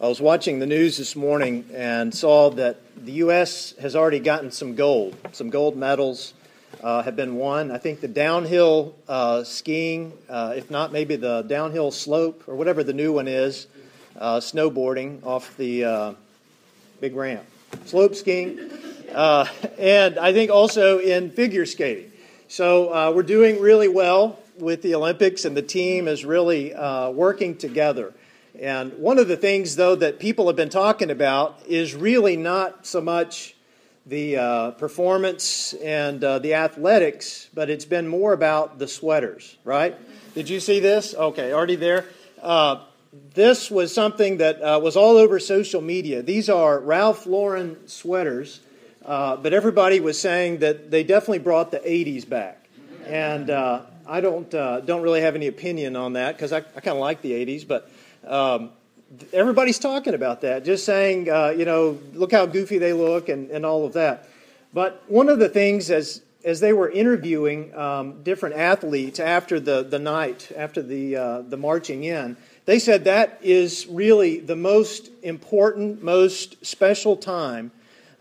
I was watching the news this morning and saw that the U.S. has already gotten some gold. Some gold medals uh, have been won. I think the downhill uh, skiing, uh, if not maybe the downhill slope or whatever the new one is, uh, snowboarding off the uh, big ramp, slope skiing, uh, and I think also in figure skating. So we're doing really well with the Olympics, and the team is really working together. And one of the things, though, that people have been talking about is really not so much the uh, performance and uh, the athletics, but it's been more about the sweaters, right? Did you see this? Okay, already there. Uh, this was something that uh, was all over social media. These are Ralph Lauren sweaters, uh, but everybody was saying that they definitely brought the 80s back. And uh, I don't, don't really have any opinion on that because I, I kind of like the 80s, but um, everybody's talking about that, just saying, uh, you know, look how goofy they look and, and all of that. But one of the things as as they were interviewing um, different athletes after the, the night, after the, uh, the marching in, they said that is really the most important, most special time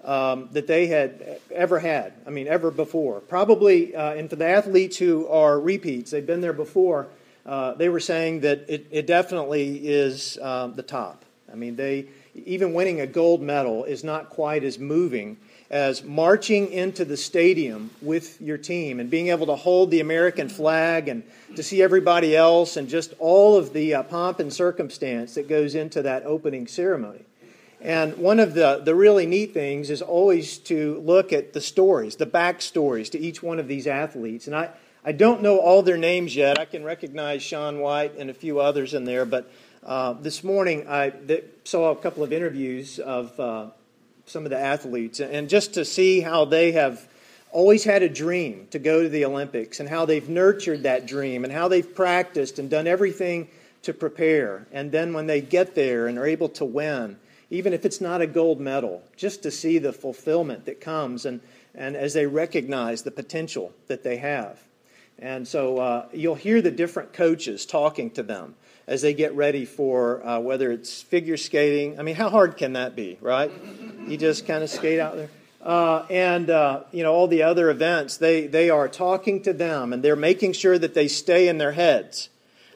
um, that they had ever had. I mean, ever before. Probably, uh, and for the athletes who are repeats, they've been there before, uh, they were saying that it, it definitely is um, the top. I mean, they even winning a gold medal is not quite as moving as marching into the stadium with your team and being able to hold the American flag and to see everybody else and just all of the uh, pomp and circumstance that goes into that opening ceremony. And one of the, the really neat things is always to look at the stories, the backstories to each one of these athletes. And I, I don't know all their names yet. I can recognize Shaun White and a few others in there, but uh, this morning I saw a couple of interviews of uh, some of the athletes, and just to see how they have always had a dream to go to the Olympics and how they've nurtured that dream and how they've practiced and done everything to prepare. And then when they get there and are able to win, even if it's not a gold medal, just to see the fulfillment that comes and, and as they recognize the potential that they have. And so uh, you'll hear the different coaches talking to them as they get ready for uh, whether it's figure skating. I mean, how hard can that be, right? You just kind of skate out there. Uh, and uh, you know all the other events, they they are talking to them, and they're making sure that they stay in their heads,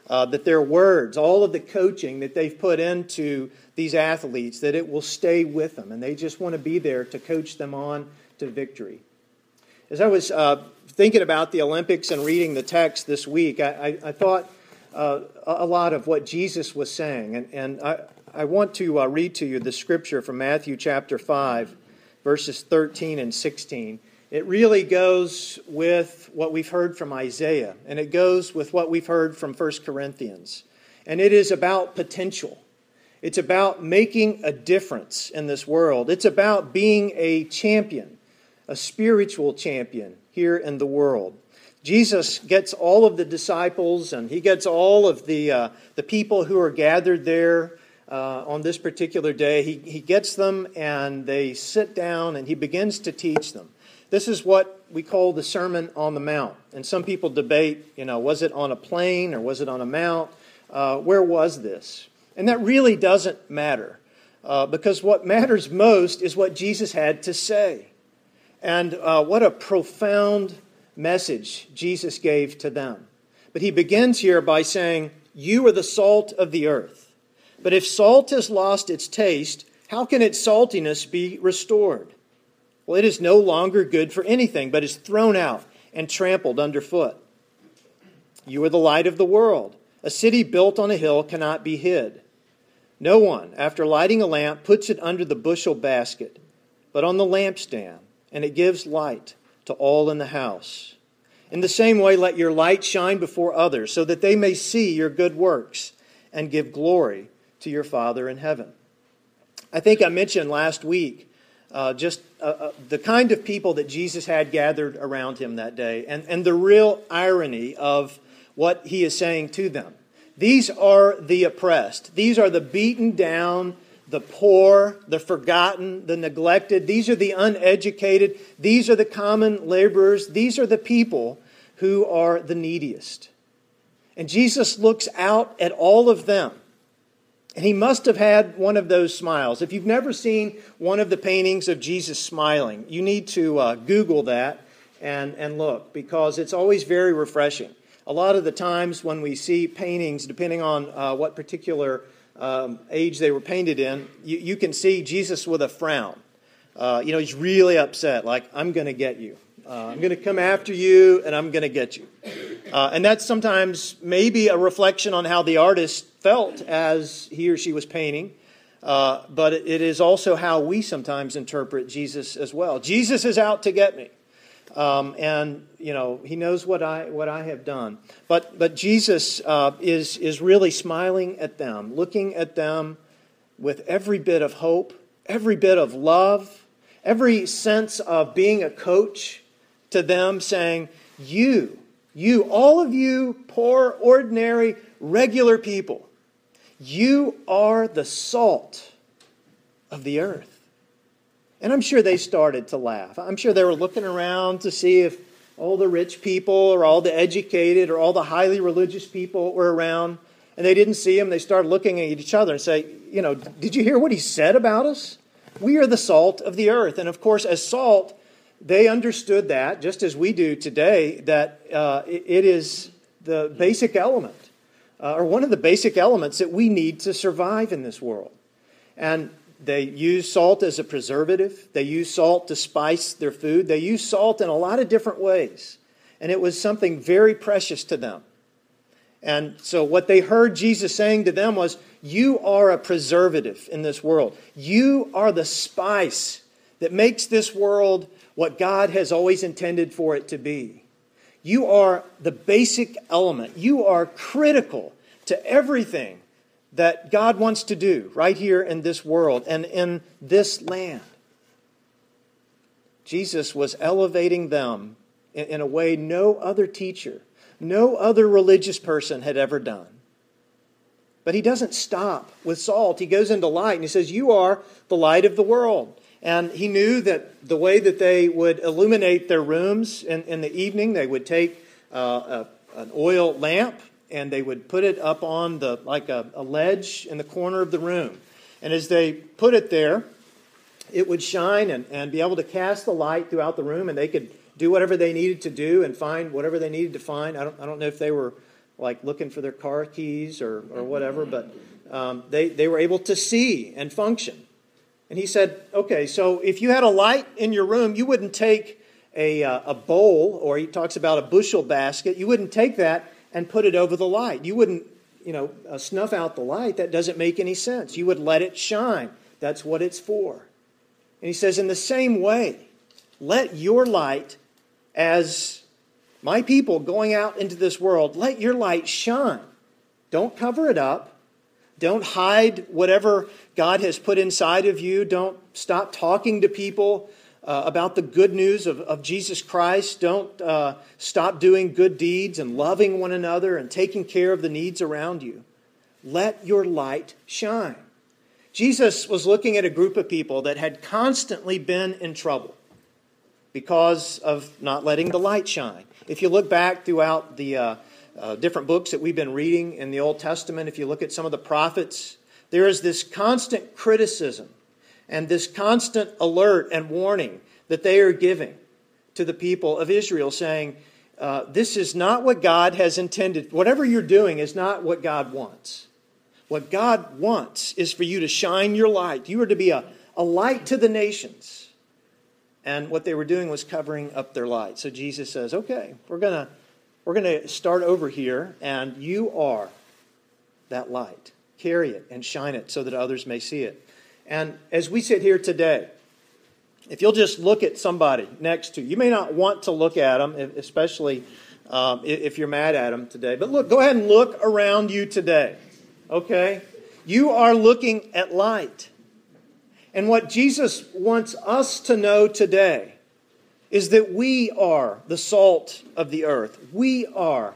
uh, that their words, all of the coaching that they've put into these athletes, that it will stay with them, and they just want to be there to coach them on to victory. As I was uh, thinking about the Olympics and reading the text this week, I, I, I thought uh, a lot of what Jesus was saying. And, and I, I want to uh, read to you the scripture from Matthew chapter 5, verses 13 and 16. It really goes with what we've heard from Isaiah, and it goes with what we've heard from 1 Corinthians. And it is about potential. It's about making a difference in this world. It's about being a champion, a spiritual champion, here in the world. Jesus gets all of the disciples and he gets all of the, uh, the people who are gathered there uh, on this particular day. He, he gets them and they sit down and he begins to teach them. This is what we call the Sermon on the Mount. And some people debate, you know, was it on a plain or was it on a mount? Uh, where was this? And that really doesn't matter uh, because what matters most is what Jesus had to say. And uh, what a profound message Jesus gave to them. But he begins here by saying, You are the salt of the earth. But if salt has lost its taste, how can its saltiness be restored? Well, it is no longer good for anything, but is thrown out and trampled underfoot. You are the light of the world. A city built on a hill cannot be hid. No one, after lighting a lamp, puts it under the bushel basket, but on the lampstand and it gives light to all in the house. In the same way, let your light shine before others, so that they may see your good works and give glory to your Father in heaven. I think I mentioned last week uh, just uh, uh, the kind of people that Jesus had gathered around him that day, and, and the real irony of what he is saying to them. These are the oppressed, these are the beaten down, the poor, the forgotten, the neglected. These are the uneducated. These are the common laborers. These are the people who are the neediest. And Jesus looks out at all of them And he must have had one of those smiles. If you've never seen one of the paintings of Jesus smiling, you need to uh, Google that and, and look because it's always very refreshing. A lot of the times when we see paintings, depending on uh, what particular um, age they were painted in, you, you, can see Jesus with a frown. Uh, you know, he's really upset, like, I'm going to get you. Uh, I'm going to come after you and I'm going to get you. Uh, and that's sometimes maybe a reflection on how the artist felt as he or she was painting. Uh, but it is also how we sometimes interpret Jesus as well. Jesus is out to get me. Um, and you know he knows what I what I have done. But but Jesus uh, is is really smiling at them, looking at them with every bit of hope, every bit of love, every sense of being a coach to them, saying, "You, you, all of you, poor, ordinary, regular people, you are the salt of the earth." And I'm sure they started to laugh. I'm sure they were looking around to see if all the rich people or all the educated or all the highly religious people were around. And they didn't see him. They started looking at each other and say, You know, did you hear what he said about us? We are the salt of the earth. And of course, as salt, they understood that, just as we do today, that uh, it is the basic element, uh, or one of the basic elements that we need to survive in this world. And they use salt as a preservative. They use salt to spice their food. They use salt in a lot of different ways. And it was something very precious to them. And so, what they heard Jesus saying to them was, You are a preservative in this world. You are the spice that makes this world what God has always intended for it to be. You are the basic element. You are critical to everything that God wants to do right here in this world and in this land. Jesus was elevating them in, a way no other teacher, no other religious person had ever done. But he doesn't stop with salt. He goes into light and he says, You are the light of the world. And he knew that the way that they would illuminate their rooms in, in the evening, they would take uh, a, an oil lamp and they would put it up on the like a, a ledge in the corner of the room. And as they put it there, it would shine and, and be able to cast the light throughout the room, and they could do whatever they needed to do and find whatever they needed to find. I don't, I don't know if they were like looking for their car keys or, or whatever, but um, they, they were able to see and function. And he said, okay, so if you had a light in your room, you wouldn't take a, uh, a bowl, or he talks about a bushel basket, you wouldn't take that and put it over the light. You wouldn't, you know, uh, snuff out the light. That doesn't make any sense. You would let it shine. That's what it's for. And he says, in the same way, let your light, as my people going out into this world, let your light shine. Don't cover it up. Don't hide whatever God has put inside of you. Don't stop talking to people uh, about the good news of, of Jesus Christ. Don't uh, stop doing good deeds and loving one another and taking care of the needs around you. Let your light shine. Jesus was looking at a group of people that had constantly been in trouble because of not letting the light shine. If you look back throughout the uh, uh, different books that we've been reading in the Old Testament, if you look at some of the prophets, there is this constant criticism and this constant alert and warning that they are giving to the people of Israel, saying, uh, This is not what God has intended. Whatever you're doing is not what God wants. What God wants is for you to shine your light. You are to be a, a light to the nations. And what they were doing was covering up their light. So Jesus says, Okay, we're going to we're going to start over here, and you are that light. Carry it and shine it so that others may see it. And as we sit here today, if you'll just look at somebody next to you, you may not want to look at them, especially um, if you're mad at them today. But look, go ahead and look around you today. Okay? You are looking at light. And what Jesus wants us to know today is that we are the salt of the earth. We are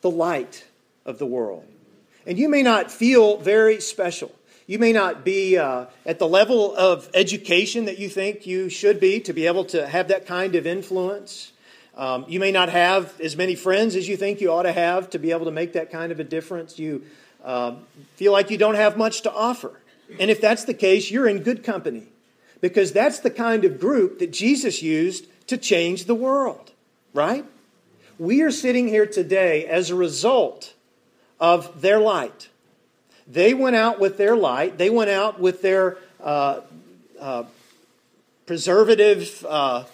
the light of the world. And you may not feel very special. You may not be uh, at the level of education that you think you should be to be able to have that kind of influence. Um, you may not have as many friends as you think you ought to have to be able to make that kind of a difference. You, uh, feel like you don't have much to offer. And if that's the case, you're in good company because that's the kind of group that Jesus used to change the world, right? We are sitting here today as a result of their light. They went out with their light, they went out with their uh, uh, preservative uh,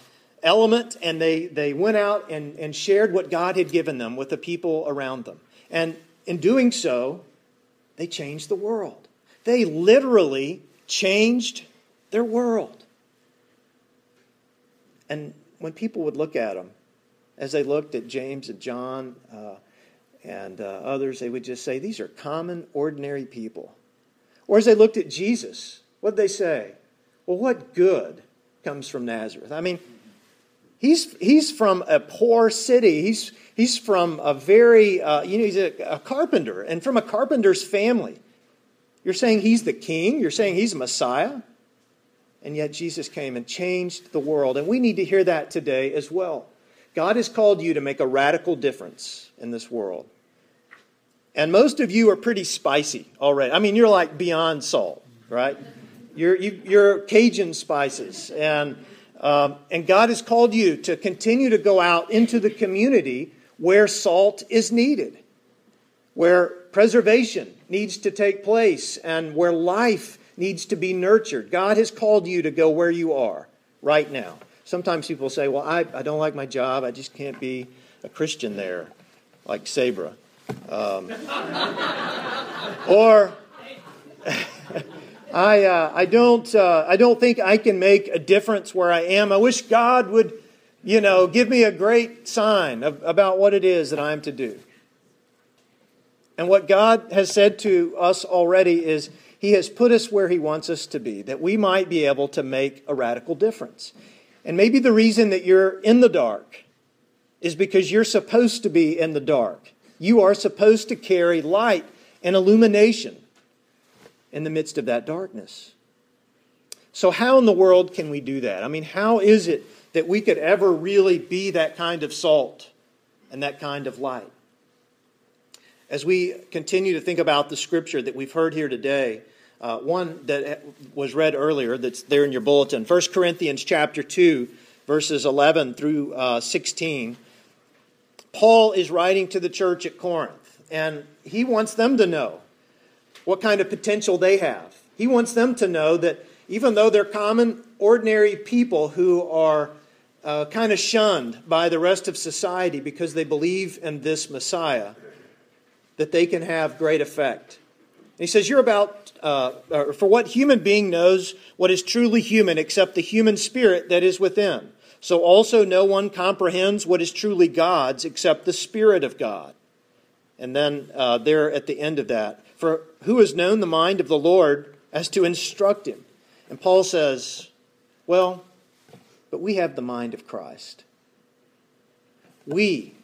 element, and they, they went out and, and shared what God had given them with the people around them. And in doing so, they changed the world. They literally changed their world. And when people would look at them, as they looked at James and John uh, and uh, others, they would just say, These are common, ordinary people. Or as they looked at Jesus, what did they say? Well, what good comes from Nazareth? I mean, he's, he's from a poor city. He's, he's from a very, uh, you know, he's a, a carpenter and from a carpenter's family. You're saying he's the king? You're saying he's Messiah? And yet Jesus came and changed the world. And we need to hear that today as well. God has called you to make a radical difference in this world. And most of you are pretty spicy already. I mean, you're like beyond salt, right? You're, you, you are Cajun spices. And, um, and God has called you to continue to go out into the community where salt is needed, where preservation needs to take place, and where life needs to be nurtured. God has called you to go where you are right now. Sometimes people say, Well, I, I don't like my job. I just can't be a Christian there, like Sabra. Um, or, I, uh, I, don't, uh, I don't think I can make a difference where I am. I wish God would, you know, give me a great sign of, about what it is that I'm to do. And what God has said to us already is He has put us where He wants us to be, that we might be able to make a radical difference. And maybe the reason that you're in the dark is because you're supposed to be in the dark. You are supposed to carry light and illumination in the midst of that darkness. So, how in the world can we do that? I mean, how is it that we could ever really be that kind of salt and that kind of light? As we continue to think about the scripture that we've heard here today, uh, one that was read earlier that's there in your bulletin. 1 corinthians chapter 2 verses 11 through uh, 16 paul is writing to the church at corinth and he wants them to know what kind of potential they have. He wants them to know that even though they're common ordinary people who are uh, kind of shunned by the rest of society because they believe in this messiah that they can have great effect he says, You're about, uh, for what human being knows what is truly human except the human spirit that is within? So also no one comprehends what is truly God's except the Spirit of God. And then uh, there at the end of that, for who has known the mind of the Lord as to instruct him? And Paul says, Well, but we have the mind of Christ. We,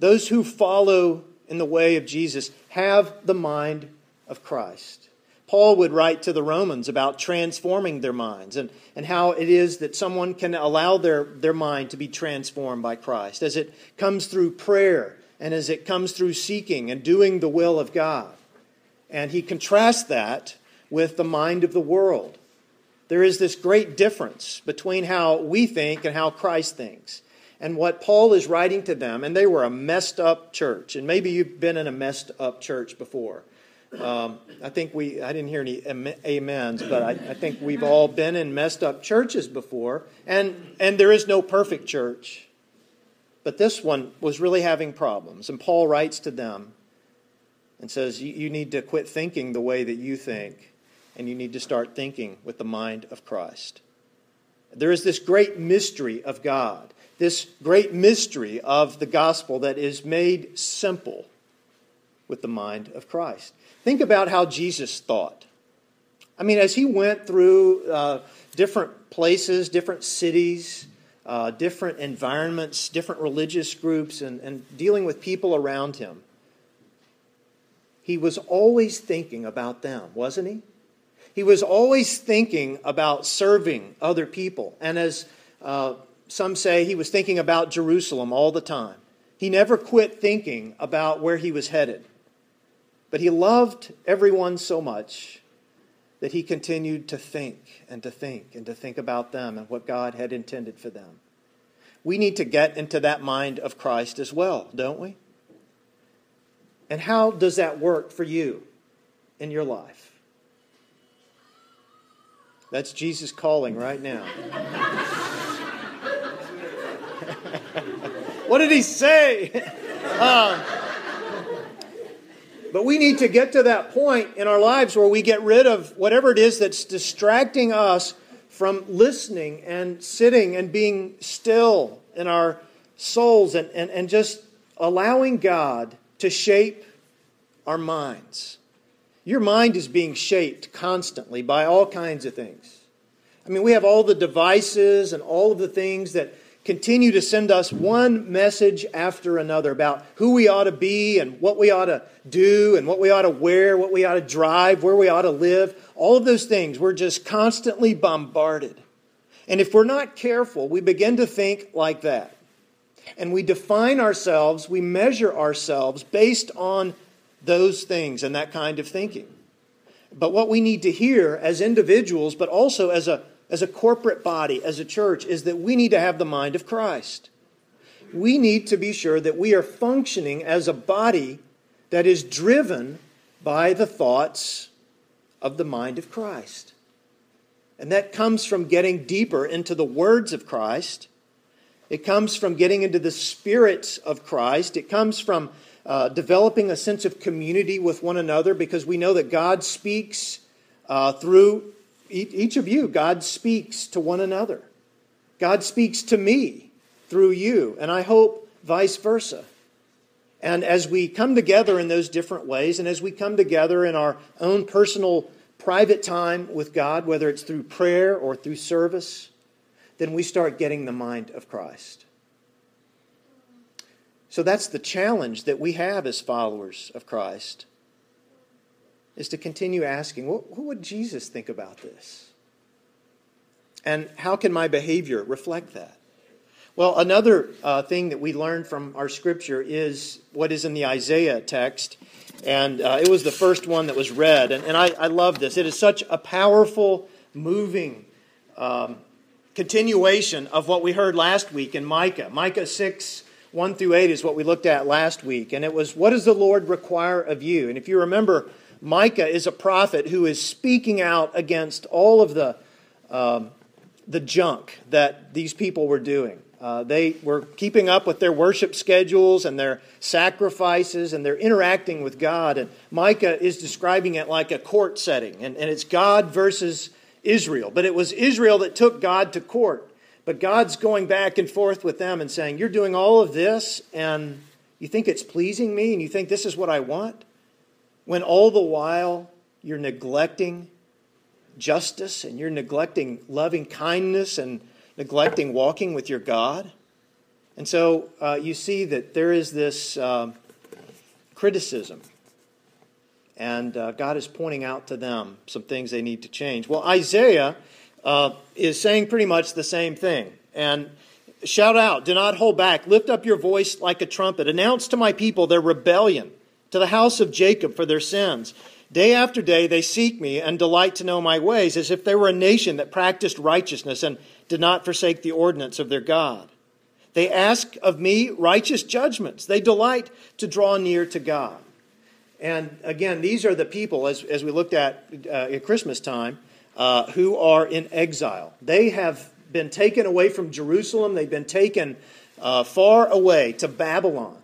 those who follow in the way of Jesus, have the mind of Christ. Paul would write to the Romans about transforming their minds and, and how it is that someone can allow their, their mind to be transformed by Christ as it comes through prayer and as it comes through seeking and doing the will of God. And he contrasts that with the mind of the world. There is this great difference between how we think and how Christ thinks. And what Paul is writing to them, and they were a messed up church, and maybe you've been in a messed up church before. Um, I think we, I didn't hear any amens, but I, I, think we've all been in messed up churches before, and, and there is no perfect church. But this one was really having problems. And Paul writes to them and says, you, you need to quit thinking the way that you think, and you need to start thinking with the mind of Christ. There is this great mystery of God, this great mystery of the gospel that is made simple with the mind of Christ. Think about how Jesus thought. I mean, as he went through uh, different places, different cities, uh, different environments, different religious groups, and, and dealing with people around him, he was always thinking about them, wasn't he? He was always thinking about serving other people. And as uh, some say, he was thinking about Jerusalem all the time. He never quit thinking about where he was headed. But he loved everyone so much that he continued to think and to think and to think about them and what God had intended for them. We need to get into that mind of Christ as well, don't we? And how does that work for you in your life? That's Jesus calling right now. what did he say? Uh, but we need to get to that point in our lives where we get rid of whatever it is that's distracting us from listening and sitting and being still in our souls and, and, and just allowing God to shape our minds. Your mind is being shaped constantly by all kinds of things. I mean, we have all the devices and all of the things that continue to send us one message after another about who we ought to be and what we ought to do and what we ought to wear, what we ought to drive, where we ought to live. All of those things, we're just constantly bombarded. And if we're not careful, we begin to think like that. And we define ourselves, we measure ourselves based on those things and that kind of thinking. But what we need to hear as individuals, but also as a as a corporate body, as a church, is that we need to have the mind of Christ. We need to be sure that we are functioning as a body that is driven by the thoughts of the mind of Christ. And that comes from getting deeper into the words of Christ. It comes from getting into the spirits of Christ. It comes from uh, developing a sense of community with one another because we know that God speaks uh, through each of you, God speaks to one another. God speaks to me through you, and I hope vice versa. And as we come together in those different ways, and as we come together in our own personal private time with God, whether it's through prayer or through service, then we start getting the mind of Christ. So that's the challenge that we have as followers of Christ is to continue asking, what, what would Jesus think about this? And how can my behavior reflect that? Well, another uh, thing that we learned from our scripture is what is in the Isaiah text. And uh, it was the first one that was read. And, and I, I, love this. It is such a powerful, moving um, continuation of what we heard last week in Micah. Micah 6, 1 through 8 is what we looked at last week. And it was, What does the Lord require of you? And if you remember, Micah is a prophet who is speaking out against all of the, um, the junk that these people were doing. Uh, they were keeping up with their worship schedules and their sacrifices, and they're interacting with God. And Micah is describing it like a court setting, and, and it's God versus Israel. But it was Israel that took God to court. But God's going back and forth with them and saying, You're doing all of this, and you think it's pleasing me, and you think this is what I want? When all the while you're neglecting justice and you're neglecting loving kindness and neglecting walking with your God. And so uh, you see that there is this um, criticism. And uh, God is pointing out to them some things they need to change. Well, Isaiah uh, is saying pretty much the same thing. And shout out, do not hold back, lift up your voice like a trumpet, announce to my people their rebellion to the house of Jacob for their sins. Day after day they seek me and delight to know my ways, as if they were a nation that practiced righteousness and did not forsake the ordinance of their God. They ask of me righteous judgments. They delight to draw near to God. And again, these are the people, as, as we looked at uh, at Christmas time, uh, who are in exile. They have been taken away from Jerusalem, they've been taken uh, far away to Babylon.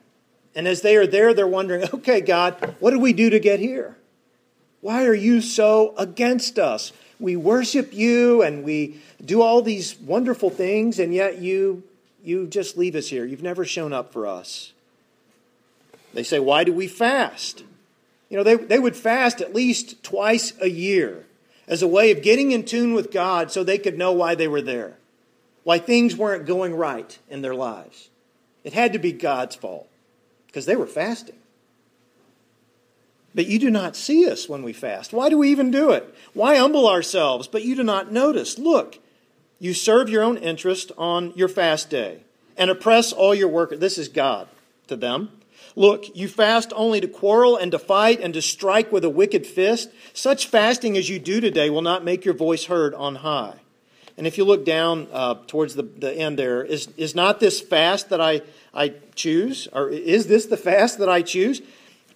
And as they are there, they're wondering, okay, God, what did we do to get here? Why are you so against us? We worship you and we do all these wonderful things, and yet you, you just leave us here. You've never shown up for us. They say, why do we fast? You know, they, they would fast at least twice a year as a way of getting in tune with God so they could know why they were there, why things weren't going right in their lives. It had to be God's fault because they were fasting. But you do not see us when we fast. Why do we even do it? Why humble ourselves, but you do not notice? Look, you serve your own interest on your fast day and oppress all your workers. This is God to them. Look, you fast only to quarrel and to fight and to strike with a wicked fist. Such fasting as you do today will not make your voice heard on high. And if you look down uh, towards the, the end there, is, is not this fast that I, I choose? Or is this the fast that I choose?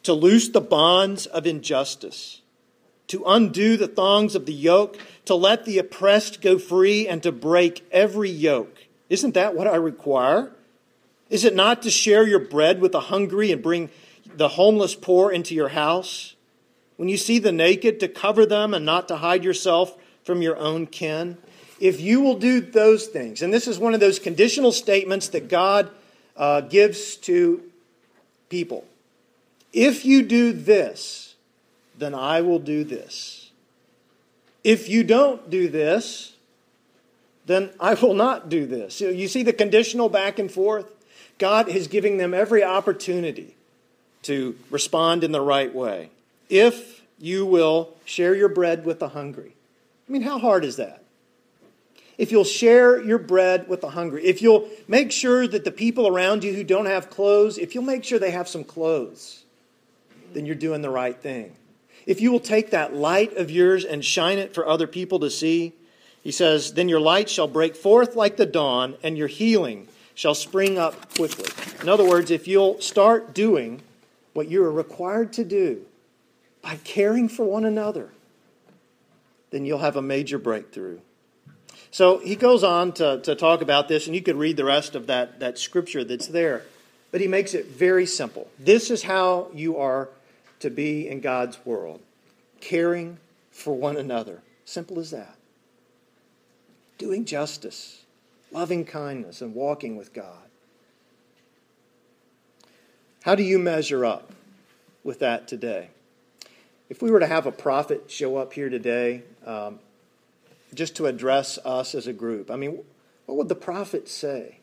To loose the bonds of injustice, to undo the thongs of the yoke, to let the oppressed go free, and to break every yoke. Isn't that what I require? Is it not to share your bread with the hungry and bring the homeless poor into your house? When you see the naked, to cover them and not to hide yourself from your own kin? If you will do those things, and this is one of those conditional statements that God uh, gives to people. If you do this, then I will do this. If you don't do this, then I will not do this. So You see the conditional back and forth? God is giving them every opportunity to respond in the right way. If you will share your bread with the hungry. I mean, how hard is that? If you'll share your bread with the hungry, if you'll make sure that the people around you who don't have clothes, if you'll make sure they have some clothes, then you're doing the right thing. If you will take that light of yours and shine it for other people to see, he says, then your light shall break forth like the dawn, and your healing shall spring up quickly. In other words, if you'll start doing what you are required to do by caring for one another, then you'll have a major breakthrough. So he goes on to, to talk about this, and you could read the rest of that, that scripture that's there. But he makes it very simple. This is how you are to be in God's world caring for one another. Simple as that. Doing justice loving kindness, and walking with God. How do you measure up with that today? If we were to have a prophet show up here today um, just to address us as a group, I mean, what would the prophet say?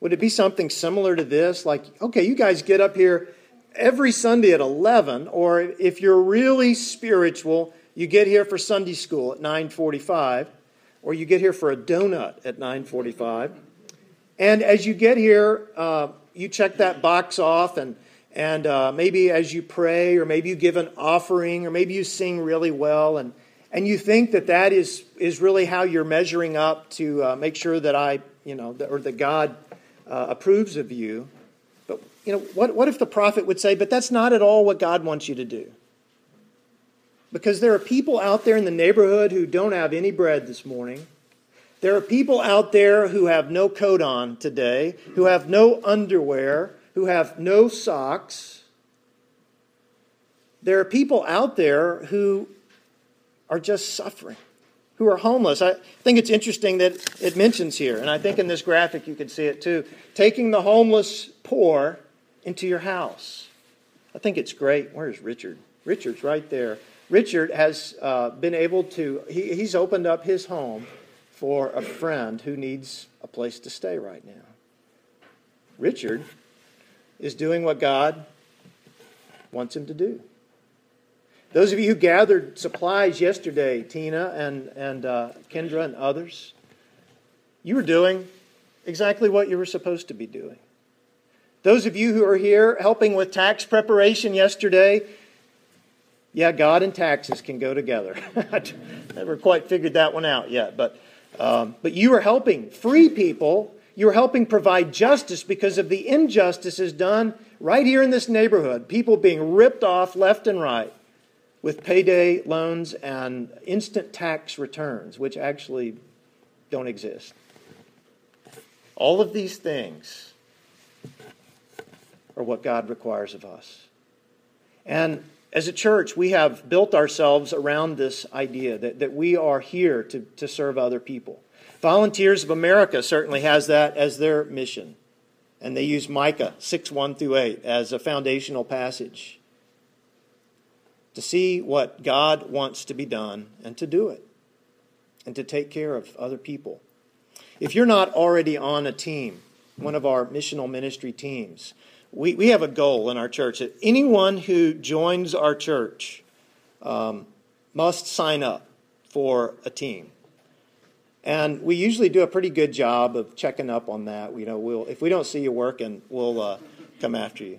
Would it be something similar to this? Like, okay, you guys get up here every Sunday at 11, or if you're really spiritual, you get here for Sunday school at 945 or you get here for a donut at 9:45. And as you get here, uh, you check that box off, and and uh, maybe as you pray, or maybe you give an offering, or maybe you sing really well, and and you think that that is is really how you're measuring up to uh, make sure that I, you know, or that God uh, approves of you. But you know, what what if the prophet would say, "But that's not at all what God wants you to do." Because there are people out there in the neighborhood who don't have any bread this morning. There are people out there who have no coat on today, who have no underwear, who have no socks. There are people out there who are just suffering, who are homeless. I think it's interesting that it mentions here, and I think in this graphic you can see it too taking the homeless poor into your house. I think it's great. Where's Richard? Richard's right there. Richard has uh, been able to, he, he's opened up his home for a friend who needs a place to stay right now. Richard is doing what God wants him to do. Those of you who gathered supplies yesterday, Tina and, and uh, Kendra and others, you were doing exactly what you were supposed to be doing. Those of you who are here helping with tax preparation yesterday, yeah, God and taxes can go together. I never quite figured that one out yet, but um, but you are helping free people. You are helping provide justice because of the injustices done right here in this neighborhood. People being ripped off left and right with payday loans and instant tax returns, which actually don't exist. All of these things are what God requires of us. And as a church, we have built ourselves around this idea that, that we are here to, to serve other people. Volunteers of America certainly has that as their mission. And they use Micah 6 1 through 8 as a foundational passage to see what God wants to be done and to do it and to take care of other people. If you're not already on a team, one of our missional ministry teams, we, we have a goal in our church that anyone who joins our church um, must sign up for a team. And we usually do a pretty good job of checking up on that. You know, we'll if we don't see you working, we'll uh, come after you.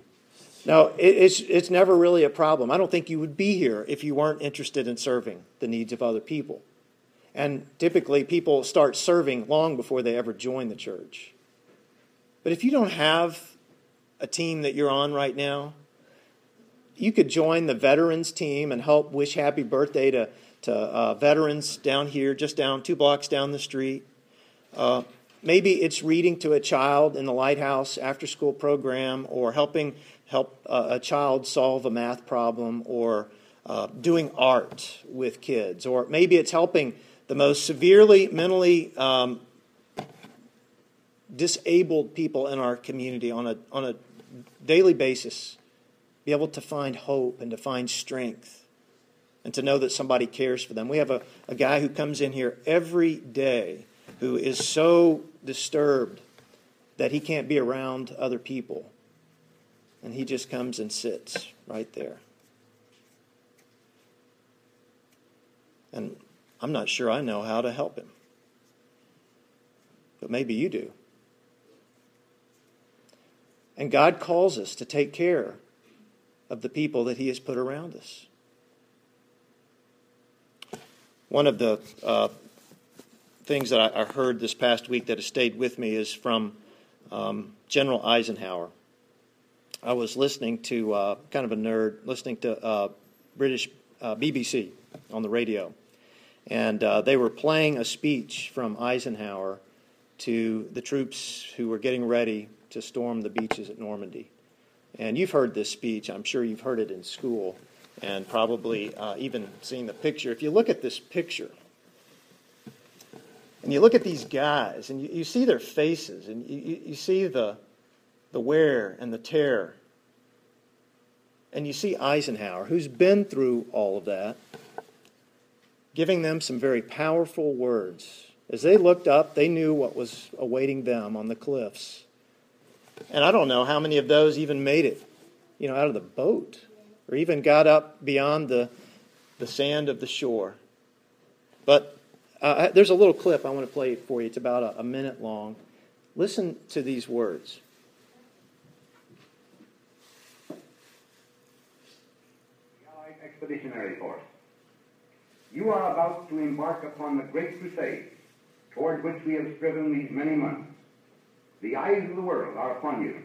No, it, it's, it's never really a problem. I don't think you would be here if you weren't interested in serving the needs of other people. And typically, people start serving long before they ever join the church. But if you don't have a team that you're on right now, you could join the veterans team and help wish happy birthday to, to uh, veterans down here, just down two blocks down the street. Uh, maybe it's reading to a child in the Lighthouse after school program or helping help uh, a child solve a math problem or uh, doing art with kids. Or maybe it's helping the most severely mentally um, disabled people in our community on a, on a daily basis be able to find hope and to find strength and to know that somebody cares for them. We have a, a guy who comes in here every day who is so disturbed that he can't be around other people. And he just comes and sits right there. And I'm not sure I know how to help him. But maybe you do. And God calls us to take care of the people that He has put around us. One of the uh, things that I, heard this past week that has stayed with me is from um, General Eisenhower. I was listening to, uh, kind of a nerd, listening to uh, British uh, BBC on the radio. And uh, they were playing a speech from Eisenhower to the troops who were getting ready to storm the beaches at Normandy. And you've heard this speech, I'm sure you've heard it in school and probably uh, even seen the picture. If you look at this picture, and you look at these guys, and you, you see their faces, and you, you see the, the wear and the tear. And you see Eisenhower, who's been through all of that, giving them some very powerful words. As they looked up, they knew what was awaiting them on the cliffs. And I don't know how many of those even made it, you know, out of the boat or even got up beyond the, the sand of the shore. But uh, there's a little clip I want to play for you. It's about a, a minute long. Listen to these words. Expeditionary Force. You are about to embark upon the great crusade toward which we have striven these many months. The eyes of the world are upon you.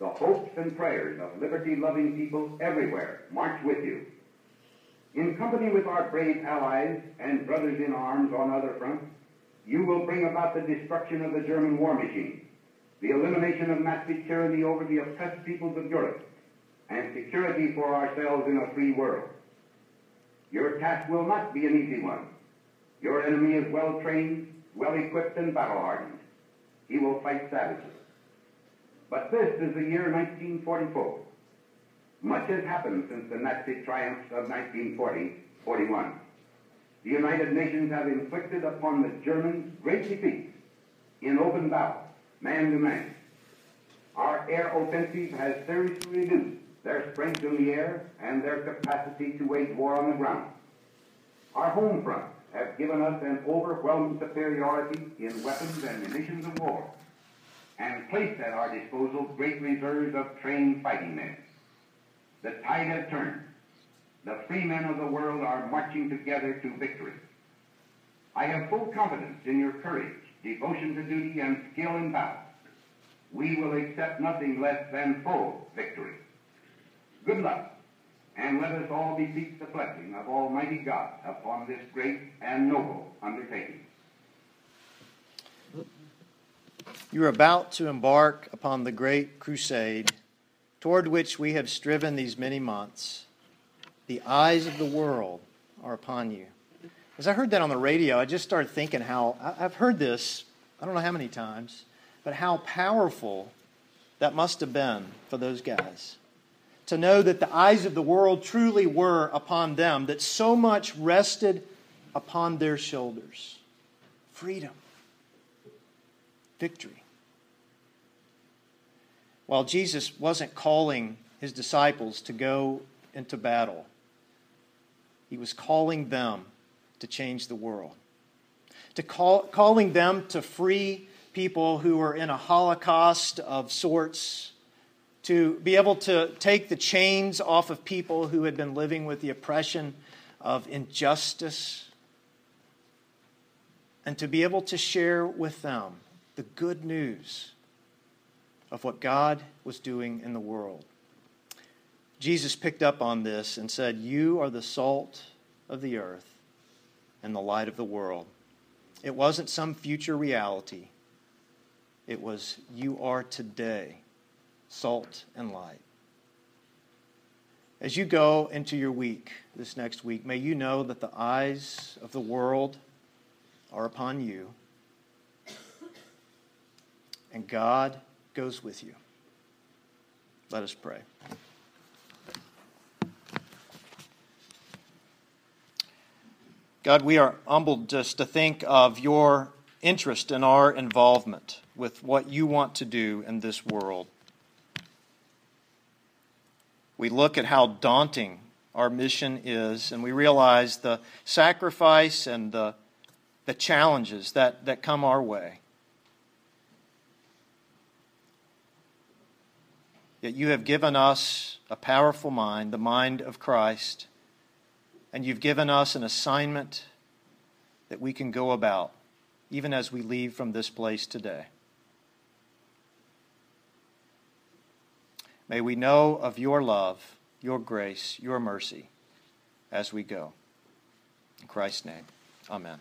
The hopes and prayers of liberty-loving people everywhere march with you. In company with our brave allies and brothers in arms on other fronts, you will bring about the destruction of the German war machine, the elimination of Nazi tyranny over the oppressed peoples of Europe, and security for ourselves in a free world. Your task will not be an easy one. Your enemy is well trained, well equipped, and battle hardened. He will fight savagely. But this is the year 1944. Much has happened since the Nazi triumphs of 1940-41. The United Nations have inflicted upon the Germans great defeats in open battle, man to man. Our air offensive has seriously reduced their strength in the air and their capacity to wage war on the ground. Our home fronts have given us an overwhelming superiority in weapons and munitions of war and placed at our disposal great reserves of trained fighting men. The tide has turned. The free men of the world are marching together to victory. I have full confidence in your courage, devotion to duty, and skill in battle. We will accept nothing less than full victory. Good luck, and let us all beseech the blessing of Almighty God upon this great and noble undertaking. You are about to embark upon the great crusade toward which we have striven these many months. The eyes of the world are upon you. As I heard that on the radio, I just started thinking how I've heard this, I don't know how many times, but how powerful that must have been for those guys. To know that the eyes of the world truly were upon them, that so much rested upon their shoulders. Freedom, victory. While Jesus wasn't calling his disciples to go into battle, he was calling them to change the world, to call, calling them to free people who were in a holocaust of sorts to be able to take the chains off of people who had been living with the oppression of injustice and to be able to share with them the good news of what God was doing in the world. Jesus picked up on this and said, You are the salt of the earth and the light of the world. It wasn't some future reality, it was, You are today salt and light. As you go into your week this next week, may you know that the eyes of the world are upon you, and God goes with you. Let us pray. God, we are humbled just to think of your interest in our involvement with what you want to do in this world. We look at how daunting our mission is, and we realize the sacrifice and the, the challenges that, that come our way. Yet you have given us a powerful mind, the mind of Christ, and you've given us an assignment that we can go about even as we leave from this place today. May we know of your love, your grace, your mercy as we go. In Christ's name, amen.